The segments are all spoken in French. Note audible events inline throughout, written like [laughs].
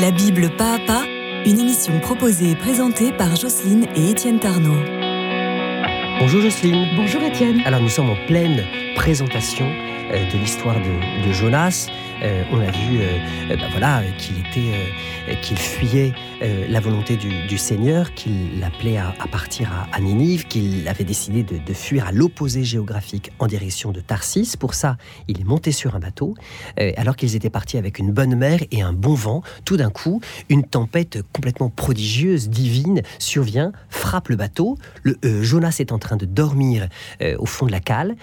La Bible pas à pas, une émission proposée et présentée par Jocelyne et Étienne Tarnot. Bonjour Jocelyne. Bonjour Étienne. Alors nous sommes en pleine présentation euh, de l'histoire de, Jonas. Euh, on a vu euh, bah voilà, qu'il était, qu'il fuyait la volonté du, Seigneur, qu'il l'appelait à, partir à, Ninive, qu'il avait décidé de, fuir à l'opposé géographique en direction de Tarsis. Pour ça, il est monté sur un bateau. alors qu'ils étaient partis avec une bonne mer et un bon vent, tout d'un coup, une tempête complètement prodigieuse, divine, survient, frappe le bateau. Jonas est en train de dormir au fond de la cale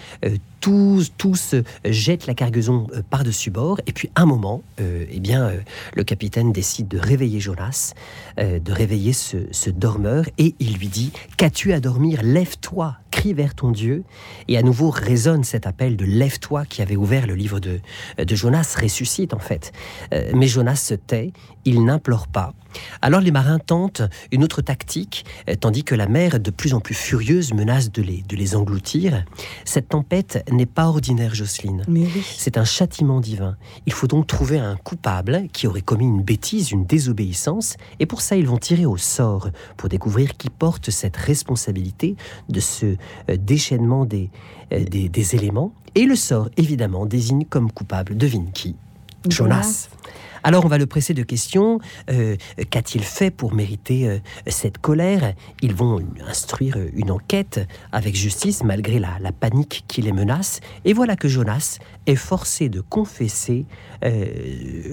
tous, tous jettent la cargaison euh, par-dessus bord. Et puis, un moment, euh, eh bien, euh, le capitaine décide de réveiller Jonas, de réveiller ce dormeur, et il lui dit Qu'as-tu à dormir? Lève-toi, crie vers ton Dieu. Et à nouveau résonne cet appel de Lève-toi qui avait ouvert le livre de, de Jonas, ressuscite en fait. mais Jonas se tait, il n'implore pas. Alors les marins tentent une autre tactique, tandis que la mer, de plus en plus furieuse, menace de les, de les engloutir. Cette tempête n'est pas ordinaire, Jocelyne. C'est un châtiment divin. Il faut donc trouver un coupable qui aurait commis une bêtise, une désobéissance, et pour ça, ils vont tirer au sort pour découvrir qui porte cette responsabilité de ce euh, déchaînement des, euh, des, des éléments. Et le sort, évidemment, désigne comme coupable, devine qui? Jonas. Alors on va le presser de questions. Euh, qu'a-t-il fait pour mériter euh, cette colère? Ils vont instruire une enquête avec justice malgré la, panique qui les menace. Et voilà que Jonas est forcé de confesser euh,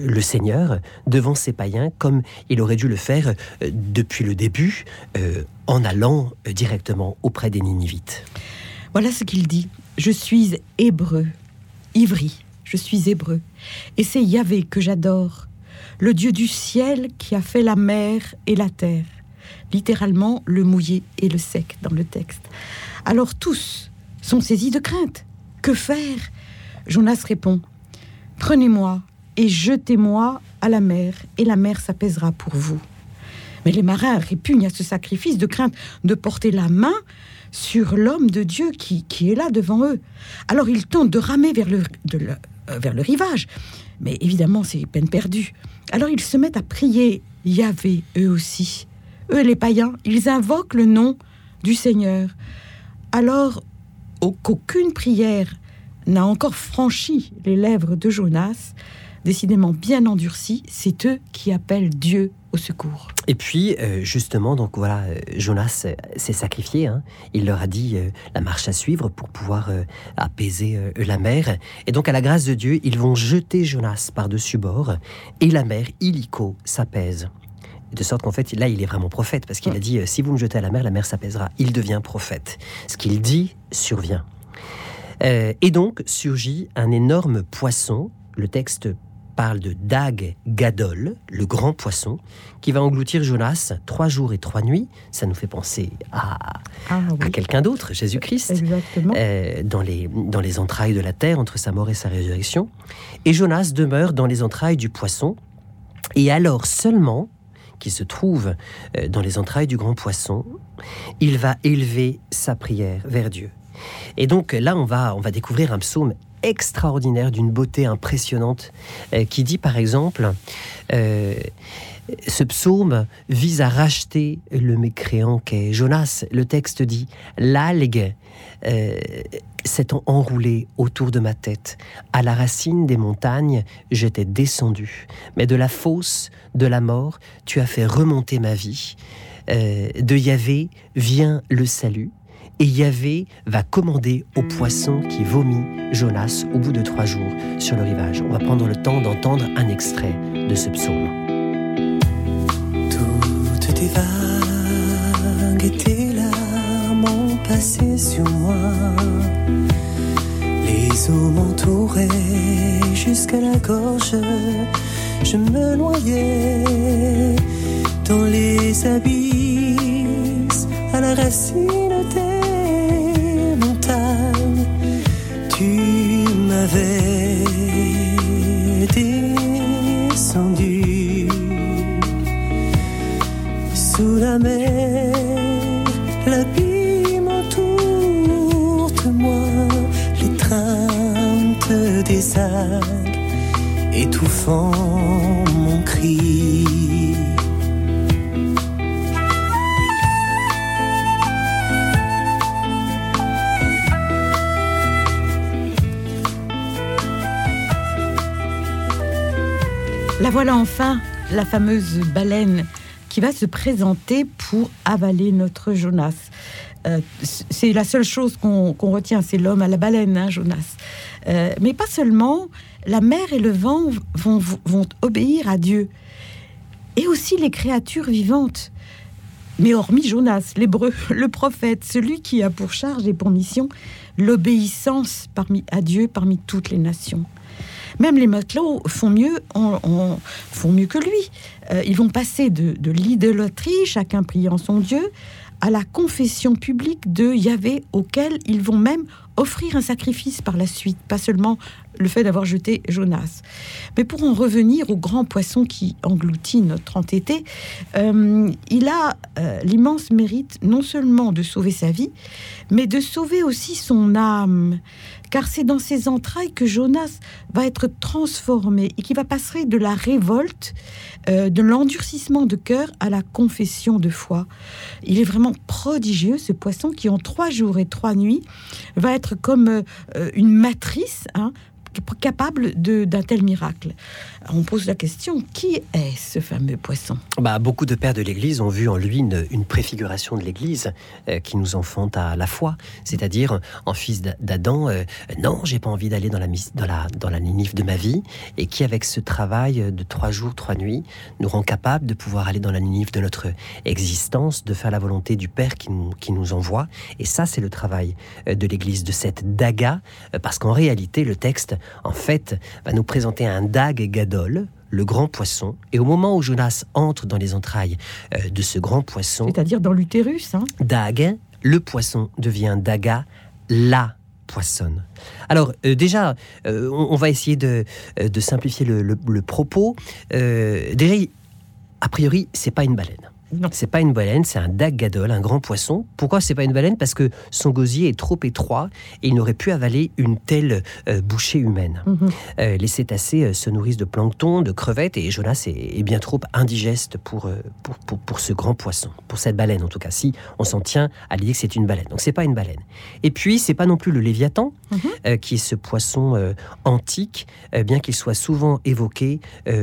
le Seigneur devant ses païens comme il aurait dû le faire depuis le début en allant directement auprès des Ninivites. Voilà ce qu'il dit. Je suis hébreu, ivri je suis hébreu. Et c'est Yahvé que j'adore, le Dieu du ciel qui a fait la mer et la terre. Littéralement, le mouillé et le sec dans le texte. Alors tous sont saisis de crainte. Que faire? Jonas répond Prenez-moi et jetez-moi à la mer, et la mer s'apaisera pour vous. Mais les marins répugnent à ce sacrifice de crainte de porter la main sur l'homme de Dieu qui, est là devant eux. Alors ils tentent de ramer vers le, vers le rivage. Mais évidemment, c'est peine perdue. Alors ils se mettent à prier Yahvé, eux aussi. Eux, les païens, ils invoquent le nom du Seigneur. Alors qu'aucune prière n'a encore franchi les lèvres de Jonas, décidément bien endurci, c'est eux qui appellent Dieu au secours. Et puis, euh, justement, donc voilà, euh, Jonas s'est sacrifié. Hein. Il leur a dit euh, la marche à suivre pour pouvoir apaiser la mer. Et donc, à la grâce de Dieu, ils vont jeter Jonas par-dessus bord et la mer, illico, s'apaise. De sorte qu'en fait, là, il est vraiment prophète parce qu'il a dit si vous me jetez à la mer, la mer s'apaisera. Il devient prophète. Ce qu'il dit survient. et donc surgit un énorme poisson. Le texte parle de Dag Gadol, le grand poisson, qui va engloutir Jonas trois jours et trois nuits. Ça nous fait penser à, ah à quelqu'un d'autre, Jésus-Christ, euh, dans, les, dans les entrailles de la terre, entre sa mort et sa résurrection. Et Jonas demeure dans les entrailles du poisson. Et alors seulement, qui se trouve euh, dans les entrailles du grand poisson, il va élever sa prière vers Dieu. Et donc là, on va, on va découvrir un psaume extraordinaire, d'une beauté impressionnante, euh, qui dit par exemple, euh, ce psaume vise à racheter le mécréant qu'est Jonas. Le texte dit, l'algue euh, s'est enroulée autour de ma tête. À la racine des montagnes, j'étais descendu. Mais de la fosse, de la mort, tu as fait remonter ma vie. de Yahvé vient le salut et Yahvé va commander au poisson qui vomit Jonas au bout de trois jours sur le rivage. On va prendre le temps d'entendre un extrait de ce psaume. Toutes tes vagues et tes larmes passé sur moi. Les eaux m'entouraient jusqu'à la gorge. Je me noyais dans les abysses à la racine descendu sous la mer, l'abîme entoure de moi, l'étreinte des algues étouffant mon cri. La voilà enfin, la fameuse baleine qui va se présenter pour avaler notre Jonas. Euh, c'est la seule chose qu'on retient, c'est l'homme à la baleine, hein, Jonas. Euh, mais pas seulement, la mer et le vent vont, obéir à Dieu. Et aussi les créatures vivantes. Mais hormis Jonas, l'hébreu, [laughs] le prophète, celui qui a pour charge et pour mission l'obéissance parmi, à Dieu parmi toutes les nations. Même les matelots font mieux, font mieux que lui. Euh, ils vont passer de, de l'idolâtrie, chacun priant son Dieu, à la confession publique de Yahvé, auquel ils vont même offrir un sacrifice par la suite, pas seulement le fait d'avoir jeté Jonas. Mais pour en revenir au grand poisson qui engloutit notre entêté, euh, il a euh, l'immense mérite non seulement de sauver sa vie, mais de sauver aussi son âme. Car c'est dans ses entrailles que Jonas va être transformé et qui va passer de la révolte, euh, de l'endurcissement de cœur à la confession de foi. Il est vraiment prodigieux, ce poisson qui en trois jours et trois nuits va être comme une matrice hein, capable d'un tel miracle. On pose la question, qui est ce fameux poisson? Bah, Beaucoup de pères de l'Église ont vu en lui une, préfiguration de l'Église euh, qui nous enfante à la foi, c'est-à-dire en fils d'Adam, euh, non, j'ai pas envie d'aller dans la, dans, la, dans la Ninive de ma vie, et qui avec ce travail de trois jours, trois nuits, nous rend capable de pouvoir aller dans la Ninive de notre existence, de faire la volonté du Père qui nous, qui nous envoie. Et ça, c'est le travail euh, de l'Église, de cette daga, parce qu'en réalité, le texte en fait, va nous présenter un Dag Gadol, le grand poisson. Et au moment où Jonas entre dans les entrailles euh, de ce grand poisson, c'est-à-dire dans l'utérus, hein Dag, le poisson devient Daga, la poissonne. Alors euh, déjà, euh, on, va essayer de, simplifier le, le propos. déjà, a priori, c'est pas une baleine. Non. C'est pas une baleine, c'est un dagadol, un grand poisson. Pourquoi c'est pas une baleine? Parce que son gosier est trop étroit et il n'aurait pu avaler une telle euh, bouchée humaine. Mhm. Euh, les cétacés euh, se nourrissent de plancton, de crevettes et Jonas est, bien trop indigeste pour, pour, pour, ce grand poisson, pour cette baleine en tout cas. Si on s'en tient à l'idée que c'est une baleine, donc c'est pas une baleine. Et puis c'est pas non plus le Léviathan, mhm. qui est ce poisson antique, bien qu'il soit souvent évoqué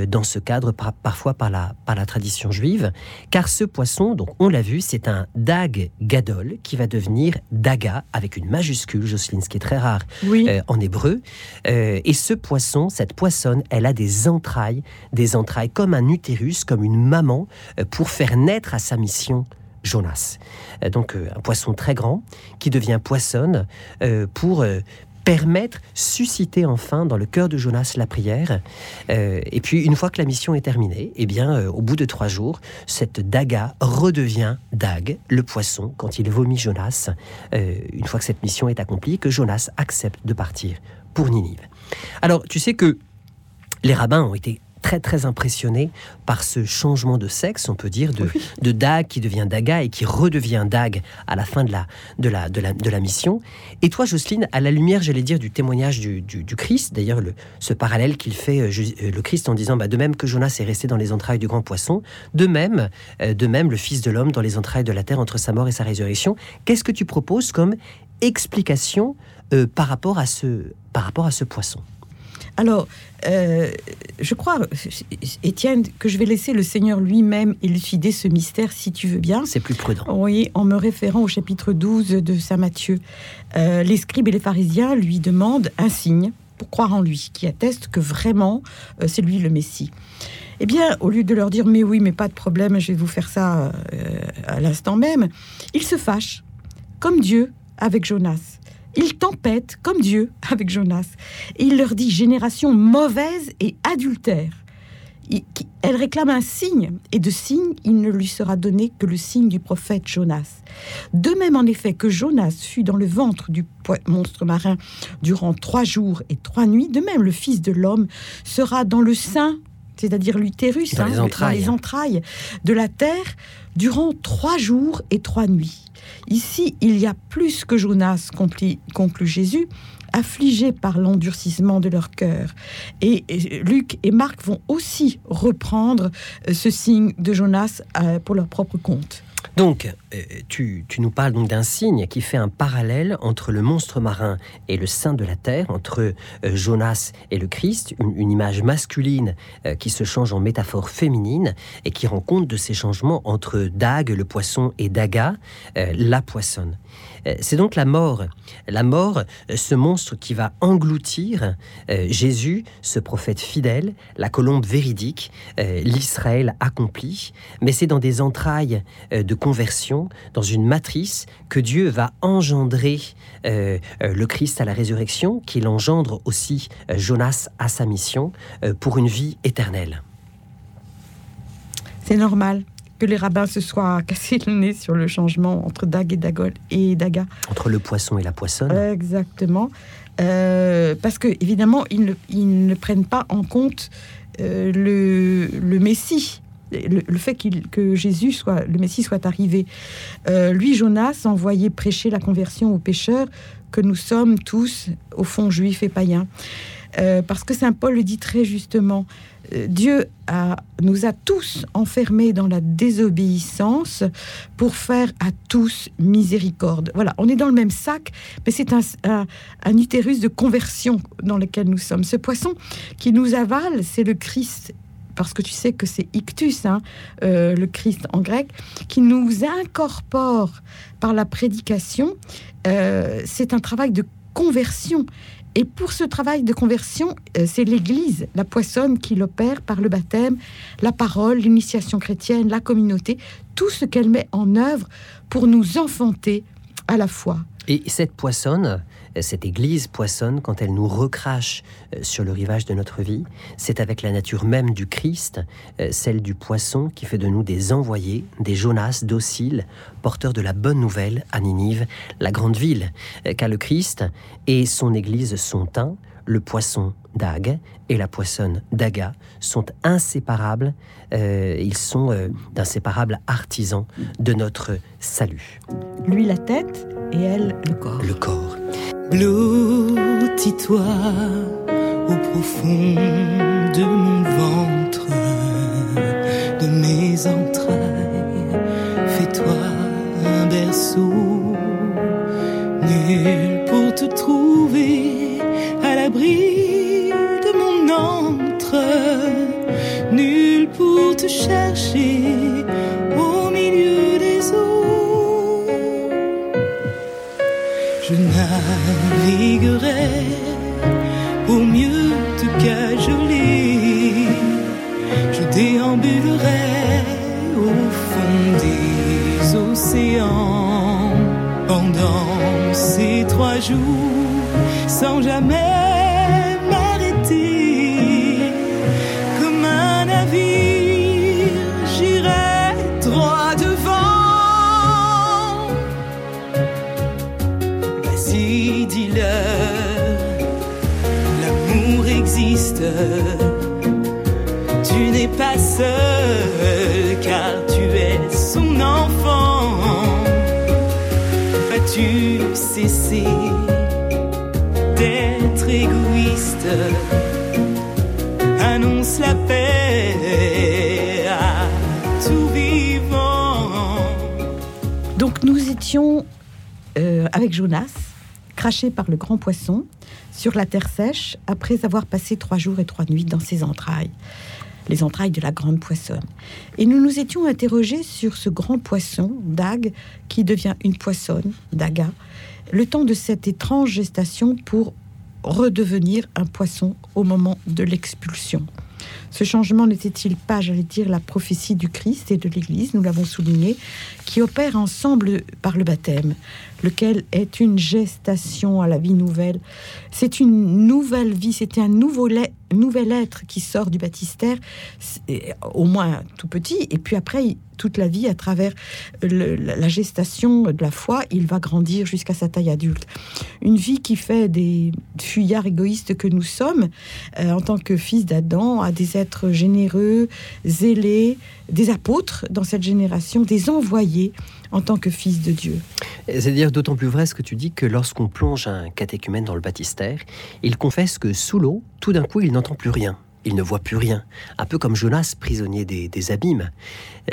dans ce cadre parfois par la, par la tradition juive, car ce poisson, donc on l'a vu, c'est un dag gadol qui va devenir daga avec une majuscule, Jocelyne, ce qui est très rare euh, en hébreu. Euh, et ce poisson, cette poissonne, elle a des entrailles, des entrailles comme un utérus, comme une maman, euh, pour faire naître à sa mission Jonas. Donc un poisson très grand qui devient poissonne pour permettre, susciter enfin dans le cœur de Jonas la prière. Euh, et puis, une fois que la mission est terminée, eh bien, euh, au bout de trois jours, cette daga redevient Dag, le poisson, quand il vomit Jonas, euh, une fois que cette mission est accomplie, que Jonas accepte de partir pour Ninive. Alors, tu sais que les rabbins ont été très très impressionné par ce changement de sexe, on peut dire, de, de Dag qui devient Daga et qui redevient Dag à la fin de la, de la, de la, de la mission. Et toi, Jocelyne, à la lumière, j'allais dire, du témoignage du, du, Christ, d'ailleurs, ce parallèle qu'il fait, euh, euh, le Christ, en disant, bah, de même que Jonas est resté dans les entrailles du grand poisson, de même, euh, de même le Fils de l'homme dans les entrailles de la terre entre sa mort et sa résurrection. Qu'est-ce que tu proposes comme explication par, rapport à ce, par rapport à ce poisson? Alors, euh, je crois, Étienne, que je vais laisser le Seigneur lui-même élucider ce mystère, si tu veux bien. C'est plus prudent. Oui, en me référant au chapitre 12 de Saint Matthieu. Euh, les scribes et les pharisiens lui demandent un signe pour croire en lui, qui atteste que vraiment euh, c'est lui le Messie. Eh bien, au lieu de leur dire mais oui, mais pas de problème, je vais vous faire ça à l'instant même, ils se fâchent, comme Dieu avec Jonas. Il tempête comme Dieu avec Jonas. Et il leur dit génération mauvaise et adultère. Elle réclame un signe, et de signe, il ne lui sera donné que le signe du prophète Jonas. De même, en effet, que Jonas fut dans le ventre du monstre marin durant trois jours et trois nuits, de même le Fils de l'homme sera dans le sein, c'est-à-dire l'utérus, dans, hein, les entrailles de la terre, durant trois jours et trois nuits. Ici, il y a plus que Jonas, conclut Jésus, affligés par l'endurcissement de leur cœur. Et, Luc et Marc vont aussi reprendre euh, ce signe de Jonas euh, pour leur propre compte. Donc, euh, tu, nous parles donc d'un signe qui fait un parallèle entre le monstre marin et le sein de la terre, entre euh, Jonas et le Christ, une, image masculine euh, qui se change en métaphore féminine et qui rend compte de ces changements entre Dag, le poisson, et Daga, la poissonne. Euh, c'est donc la mort. La mort, euh, ce monstre qui va engloutir euh, Jésus, ce prophète fidèle, la colombe véridique, l'Israël accompli. Mais c'est dans des entrailles de conversion, dans une matrice, que Dieu va engendrer le Christ à la résurrection, qu'il engendre aussi Jonas à sa mission pour une vie éternelle. C'est normal que les rabbins se soient [laughs] cassés le nez sur le changement entre Dag et Dagol et Daga. Entre le poisson et la poissonne. Exactement. Euh, parce que évidemment, ils ne, ils ne, prennent pas en compte euh, le, le, Messie. Le, fait que Jésus soit, le Messie soit arrivé. Euh, lui, Jonas, envoyé prêcher la conversion aux pécheurs que nous sommes tous, au fond, juifs et païens. parce que Saint Paul le dit très justement, Dieu nous a tous enfermés dans la désobéissance pour faire à tous miséricorde. Voilà, on est dans le même sac, mais c'est un, utérus de conversion dans lequel nous sommes. Ce poisson qui nous avale, c'est le Christ parce que tu sais que c'est ictus, hein, euh, le Christ en grec, qui nous incorpore par la prédication. Euh, c'est un travail de conversion. Et pour ce travail de conversion, euh, c'est l'Église, la poissonne, qui l'opère par le baptême, la parole, l'initiation chrétienne, la communauté, tout ce qu'elle met en œuvre pour nous enfanter à la foi. Et cette poissonne, cette Église poissonne quand elle nous recrache euh, sur le rivage de notre vie. C'est avec la nature même du Christ, euh, celle du poisson, qui fait de nous des envoyés, des Jonas dociles, porteurs de la bonne nouvelle à Ninive, la grande ville euh, qu'a le Christ, et son Église sont un. Le poisson Dag et la poissonne Daga sont inséparables. ils sont d'inséparables artisans de notre salut. Lui la tête et elle le corps. Le corps. Blottis-toi au profond de mon ventre, de mes entrailles. Fais-toi un berceau, nul pour te trouver à l'abri de mon antre, nul pour te chercher naviguerai pour mieux te cajoler. Je déambulerai au fond des océans pendant ces trois jours sans jamais car tu es son enfant. Vas-tu cesser d'être égoïste? Annonce la paix à tout vivant. Donc nous étions euh, avec Jonas, craché par le grand poisson, sur la terre sèche, après avoir passé trois jours et trois nuits dans ses entrailles, les entrailles de la grande poissonne. Et nous nous étions interrogés sur ce grand poisson, Dag, qui devient une poissonne, Daga, le temps de cette étrange gestation pour redevenir un poisson au moment de l'expulsion. Ce changement n'était-il pas, j'allais dire, la prophétie du Christ et de l'Église, nous l'avons souligné, qui opèrent ensemble par le baptême, lequel est une gestation à la vie nouvelle. C'est une nouvelle vie, c'était un nouveau nouvel être qui sort du baptistère, c'est- au moins tout petit, et puis après, toute la vie, à travers la gestation de la foi, il va grandir jusqu'à sa taille adulte. Une vie qui fait des fuyards égoïstes que nous sommes, euh, en tant que fils d'Adam, à des êtres généreux, zélés, des apôtres dans cette génération, des envoyés en tant que fils de Dieu. C'est-à-dire d'autant plus vrai ce que tu dis que lorsqu'on plonge un catéchumène dans le baptistère, il confesse que sous l'eau, tout d'un coup, il n'entend plus rien. il ne voit plus rien, un peu comme Jonas, prisonnier des, abîmes.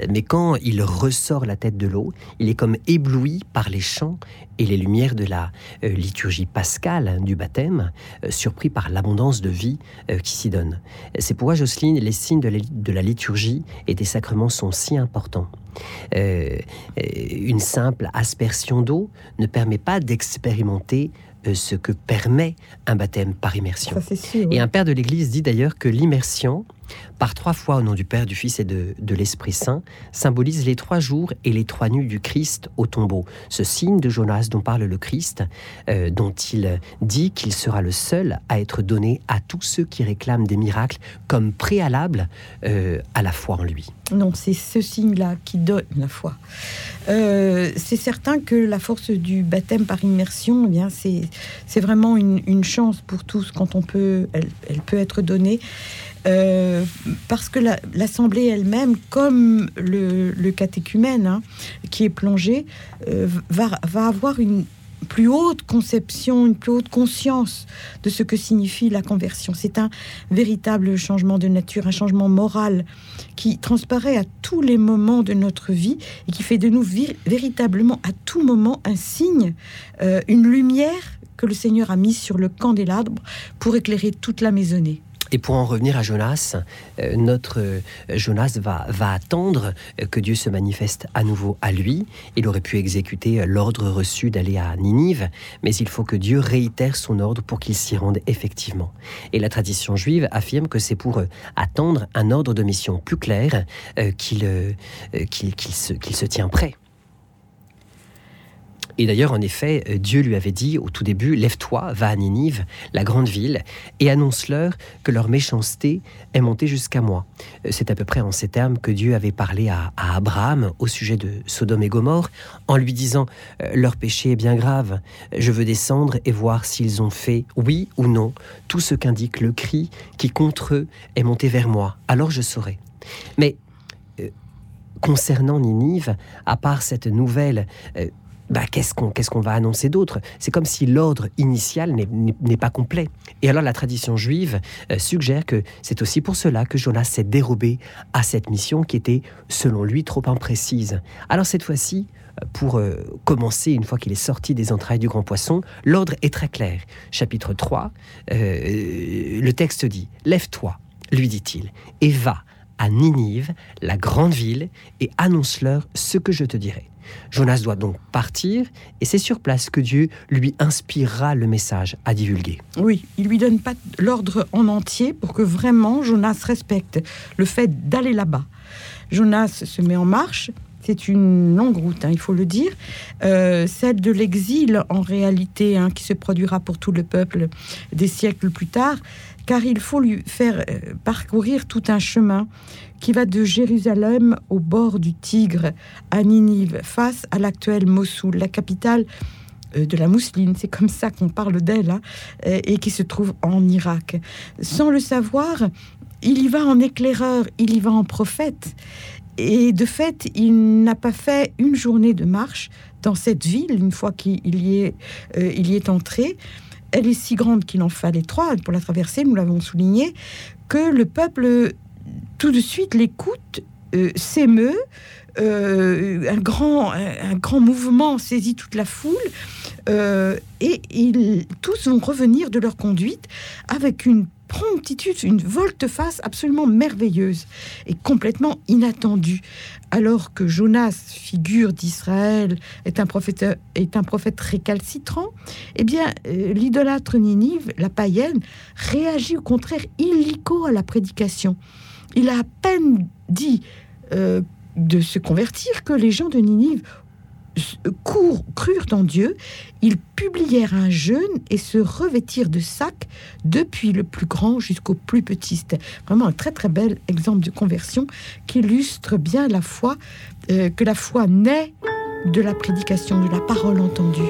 Euh, mais quand il ressort la tête de l'eau, il est comme ébloui par les chants et les lumières de la euh, liturgie pascale du baptême, euh, surpris par l'abondance de vie qui s'y donne. C'est pourquoi, Jocelyne, les signes de la, liturgie et des sacrements sont si importants. Une simple aspersion d'eau ne permet pas d'expérimenter euh, ce que permet un baptême par immersion. Et un père de l'Église dit d'ailleurs que l'immersion par trois fois au nom du Père, du Fils et de, l'Esprit Saint, symbolise les trois jours et les trois nuits du Christ au tombeau. Ce signe de Jonas dont parle le Christ, euh, dont il dit qu'il sera le seul à être donné à tous ceux qui réclament des miracles comme préalable euh, à la foi en lui. Non, c'est ce signe-là qui donne la foi. Euh, c'est certain que la force du baptême par immersion, eh bien, c'est vraiment une, chance pour tous quand on peut, elle peut être donnée. Euh, parce que l'Assemblée elle-même, comme le, catéchumène hein, qui est plongé, euh, va, avoir une plus haute conception, une plus haute conscience de ce que signifie la conversion. C'est un véritable changement de nature, un changement moral qui transparaît à tous les moments de notre vie et qui fait de nous véritablement à tout moment un signe, euh, une lumière que le Seigneur a mise sur le candélabre pour éclairer toute la maisonnée. Et pour en revenir à Jonas, euh, notre euh, Jonas va, attendre euh, que Dieu se manifeste à nouveau à lui. Il aurait pu exécuter l'ordre reçu d'aller à Ninive, mais il faut que Dieu réitère son ordre pour qu'il s'y rende effectivement. Et la tradition juive affirme que c'est pour attendre un ordre de mission plus clair qu'il qu'il se, se tient prêt. Et d'ailleurs, en effet, euh, Dieu lui avait dit au tout début, Lève-toi, va à Ninive, la grande ville, et annonce-leur que leur méchanceté est montée jusqu'à moi. Euh, c'est à peu près en ces termes que Dieu avait parlé à, Abraham au sujet de Sodome et Gomorre, en lui disant, euh, Leur péché est bien grave, je veux descendre et voir s'ils ont fait, oui ou non, tout ce qu'indique le cri qui contre eux est monté vers moi, alors je saurai. Mais concernant Ninive, à part cette nouvelle bah, qu'est-ce qu'on va annoncer d'autre? C'est comme si l'ordre initial n'est pas complet. Et alors la tradition juive euh, suggère que c'est aussi pour cela que Jonas s'est dérobé à cette mission qui était, selon lui, trop imprécise. Alors cette fois-ci, euh, pour euh, commencer, une fois qu'il est sorti des entrailles du grand poisson, l'ordre est très clair. Chapitre 3, le texte dit, Lève-toi, lui dit-il, et va à Ninive, la grande ville, et annonce-leur ce que je te dirai. Jonas doit donc partir et c'est sur place que Dieu lui inspirera le message à divulguer. Oui, il lui donne pas l'ordre en entier pour que vraiment Jonas respecte le fait d'aller là-bas. Jonas se met en marche. C'est une longue route, hein, il faut le dire. Euh, celle de l'exil, en réalité, hein, qui se produira pour tout le peuple des siècles plus tard, car il faut lui faire euh, parcourir tout un chemin qui va de Jérusalem au bord du Tigre à Ninive, face à l'actuelle Mossoul, la capitale euh, de la mousseline, c'est comme ça qu'on parle d'elle, hein, et qui se trouve en Irak. Sans le savoir, il y va en éclaireur, il y va en prophète. Et de fait, il n'a pas fait une journée de marche dans cette ville, une fois qu'il y, euh, y est entré. Elle est si grande qu'il en fallait trois pour la traverser, nous l'avons souligné, que le peuple tout de suite l'écoute euh, s'émeut, euh, un, grand, un, mouvement saisit toute la foule euh, et ils, tous vont revenir de leur conduite avec une promptitude, une volte-face absolument merveilleuse et complètement inattendue. Alors que Jonas, figure d'Israël, est un prophète, récalcitrant, eh bien, l'idolâtre Ninive, la païenne, réagit au contraire illico à la prédication. Il a à peine dit euh, de se convertir que les gens de Ninive courent, crurent en Dieu, ils publièrent un jeûne et se revêtirent de sacs depuis le plus grand jusqu'au plus petit. Vraiment un très très bel exemple de conversion qui illustre bien la foi, euh, que la foi naît de la prédication, de la parole entendue.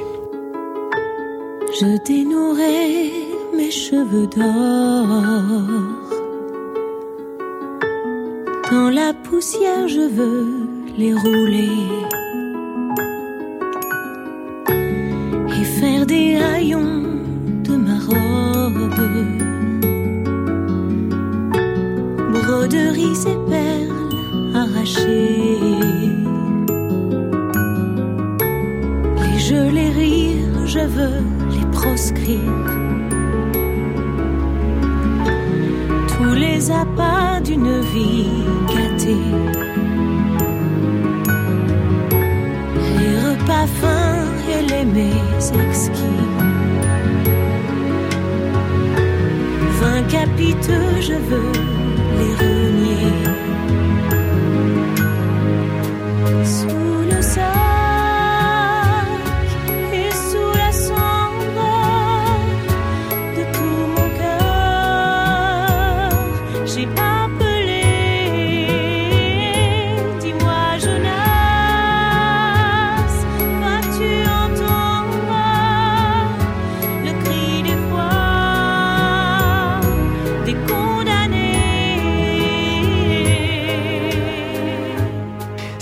Je dénouerai mes cheveux d'or dans la poussière, je veux les rouler de ma robe broderies et perles arrachées. Les jeux, les rires, je veux les proscrire. Tous les appâts d'une vie gâtée. Les repas fins et les mets exquis.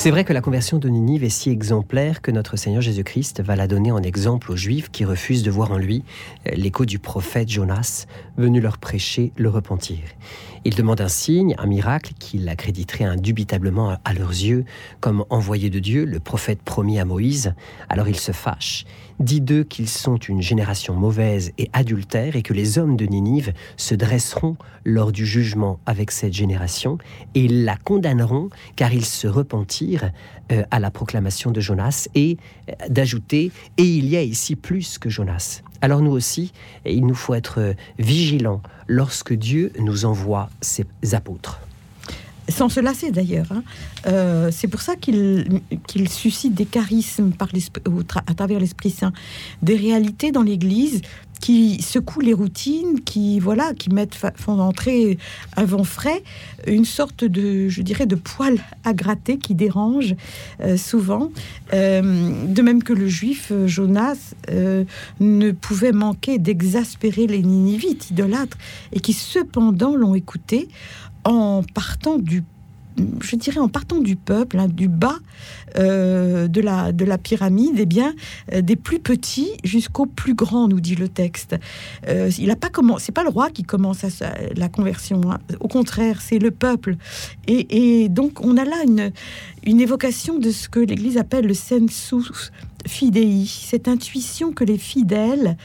C'est vrai que la conversion de Ninive est si exemplaire que notre Seigneur Jésus-Christ va la donner en exemple aux Juifs qui refusent de voir en lui euh, l'écho du prophète Jonas venu leur prêcher le repentir. Il demande un signe, un miracle qu'il accréditerait indubitablement à leurs yeux comme envoyé de Dieu, le prophète promis à Moïse. Alors il se fâche, dit d'eux qu'ils sont une génération mauvaise et adultère et que les hommes de Ninive se dresseront lors du jugement avec cette génération et ils la condamneront car ils se repentirent euh, à la proclamation de Jonas et euh, d'ajouter et il y a ici plus que Jonas. Alors nous aussi, il nous faut être euh, vigilants lorsque Dieu nous envoie ses apôtres. Sans se lasser d'ailleurs. hein. C'est pour ça qu'il suscite des charismes par l'esprit- tra- à travers l'Esprit Saint, des réalités dans l'Église qui secouent les routines, qui voilà, qui mettent font entrer un vent frais, une sorte de, je dirais, de poil à gratter qui dérange euh, souvent. Euh, de même que le Juif euh, Jonas ne pouvait manquer d'exaspérer les Ninivites idolâtres et qui cependant l'ont écouté en partant du je dirais en partant du peuple, hein, du bas euh, de, la, de la pyramide, eh bien, euh, des plus petits jusqu'aux plus grands, nous dit le texte. Euh, il pas comment, c'est pas le roi qui commence la conversion. hein. Au contraire, c'est le peuple. Et donc, on a là une, une évocation de ce que l'Église appelle le sensus fidei, cette intuition que les fidèles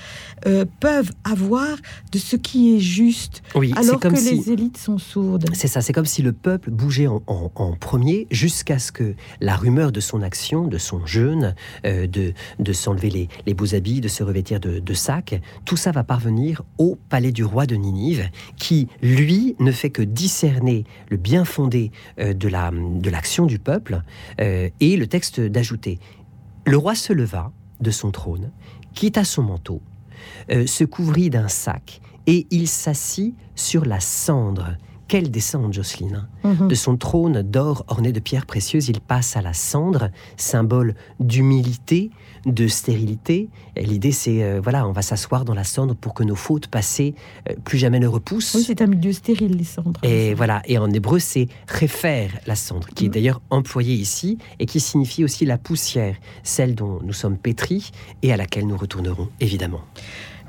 euh, peuvent avoir de ce qui est juste, Oui, alors que comme si... les élites sont sourdes. C'est ça, c'est comme si le peuple bougeait en, en- en premier jusqu'à ce que la rumeur de son action, de son jeûne, euh, de, de s'enlever les, les beaux habits, de se revêtir de, de sacs, tout ça va parvenir au palais du roi de Ninive, qui, lui, ne fait que discerner le bien fondé euh, de la- de l'action du peuple, euh, et le texte d'ajouter Le roi se leva de son trône, quitta son manteau, euh, se couvrit d'un sac, et il s'assit sur la cendre. Quelle descente, Jocelyne hein Mhm. de son trône d'or orné de pierres précieuses, il passe à la cendre, symbole d'humilité, de stérilité. L'idée, c'est, euh, voilà, on va s'asseoir dans la cendre pour que nos fautes passées euh, plus jamais ne repoussent. Oui, c'est un milieu stérile, les cendres. Et voilà, et en hébreu, c'est réfère la cendre, qui est Mm. d'ailleurs employée ici et qui signifie aussi la poussière, celle dont nous sommes pétris et à laquelle nous retournerons, évidemment.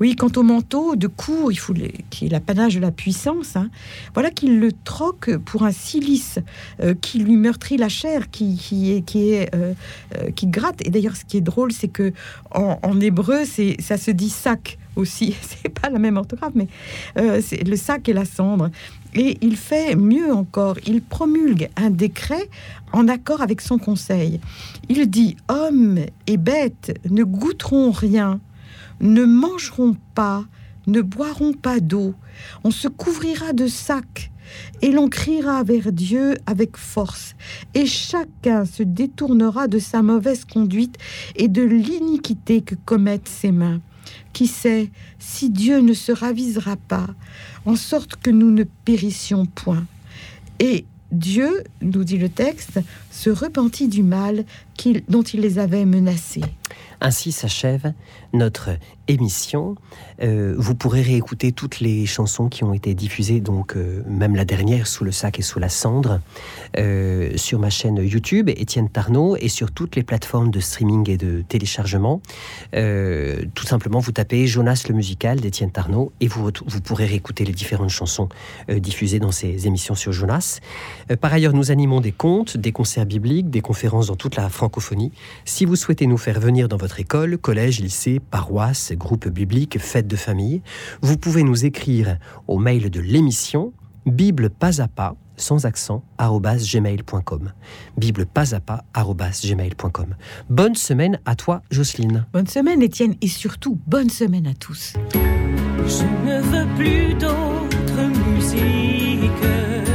Oui, quant au manteau de cour, il faut les- qui est l'apanage de la puissance, hein, voilà qu'il le troque pour un silice euh, qui lui meurtrit la chair, qui, qui est, qui, est, euh, euh, qui gratte. Et d'ailleurs, ce qui est drôle, c'est que en, hébreu, c'est ça se dit sac aussi. [laughs] C'est pas la même orthographe, mais c'est le sac et la cendre. Et il fait mieux encore, il promulgue un décret en accord avec son conseil. Il dit hommes et bêtes ne goûteront rien ne mangeront pas, ne boiront pas d'eau. On se couvrira de sacs et l'on criera vers Dieu avec force. Et chacun se détournera de sa mauvaise conduite et de l'iniquité que commettent ses mains. Qui sait si Dieu ne se ravisera pas, en sorte que nous ne périssions point. Et Dieu, nous dit le texte, se repentit du mal dont il les avait menacés. Ainsi s'achève notre émission. Euh, vous pourrez réécouter toutes les chansons qui ont été diffusées, donc euh, même la dernière, Sous le sac et sous la cendre, euh, sur ma chaîne YouTube, Étienne Tarnot, et sur toutes les plateformes de streaming et de téléchargement. tout simplement, vous tapez Jonas le musical d'Étienne Tarnot et vous, vous pourrez réécouter les différentes chansons diffusées dans ces émissions sur Jonas. par ailleurs, nous animons des contes, des concerts bibliques, des conférences dans toute la francophonie. Si vous souhaitez nous faire venir dans votre école, collège, lycée, paroisse, groupe biblique, fête de famille, vous pouvez nous écrire au mail de l'émission Bible pas à pas sans accent gmail.com. Bible pas à pas gmail.com. Bonne semaine à toi Jocelyne. Bonne semaine Étienne et surtout bonne semaine à tous. Je ne veux plus d'autre musique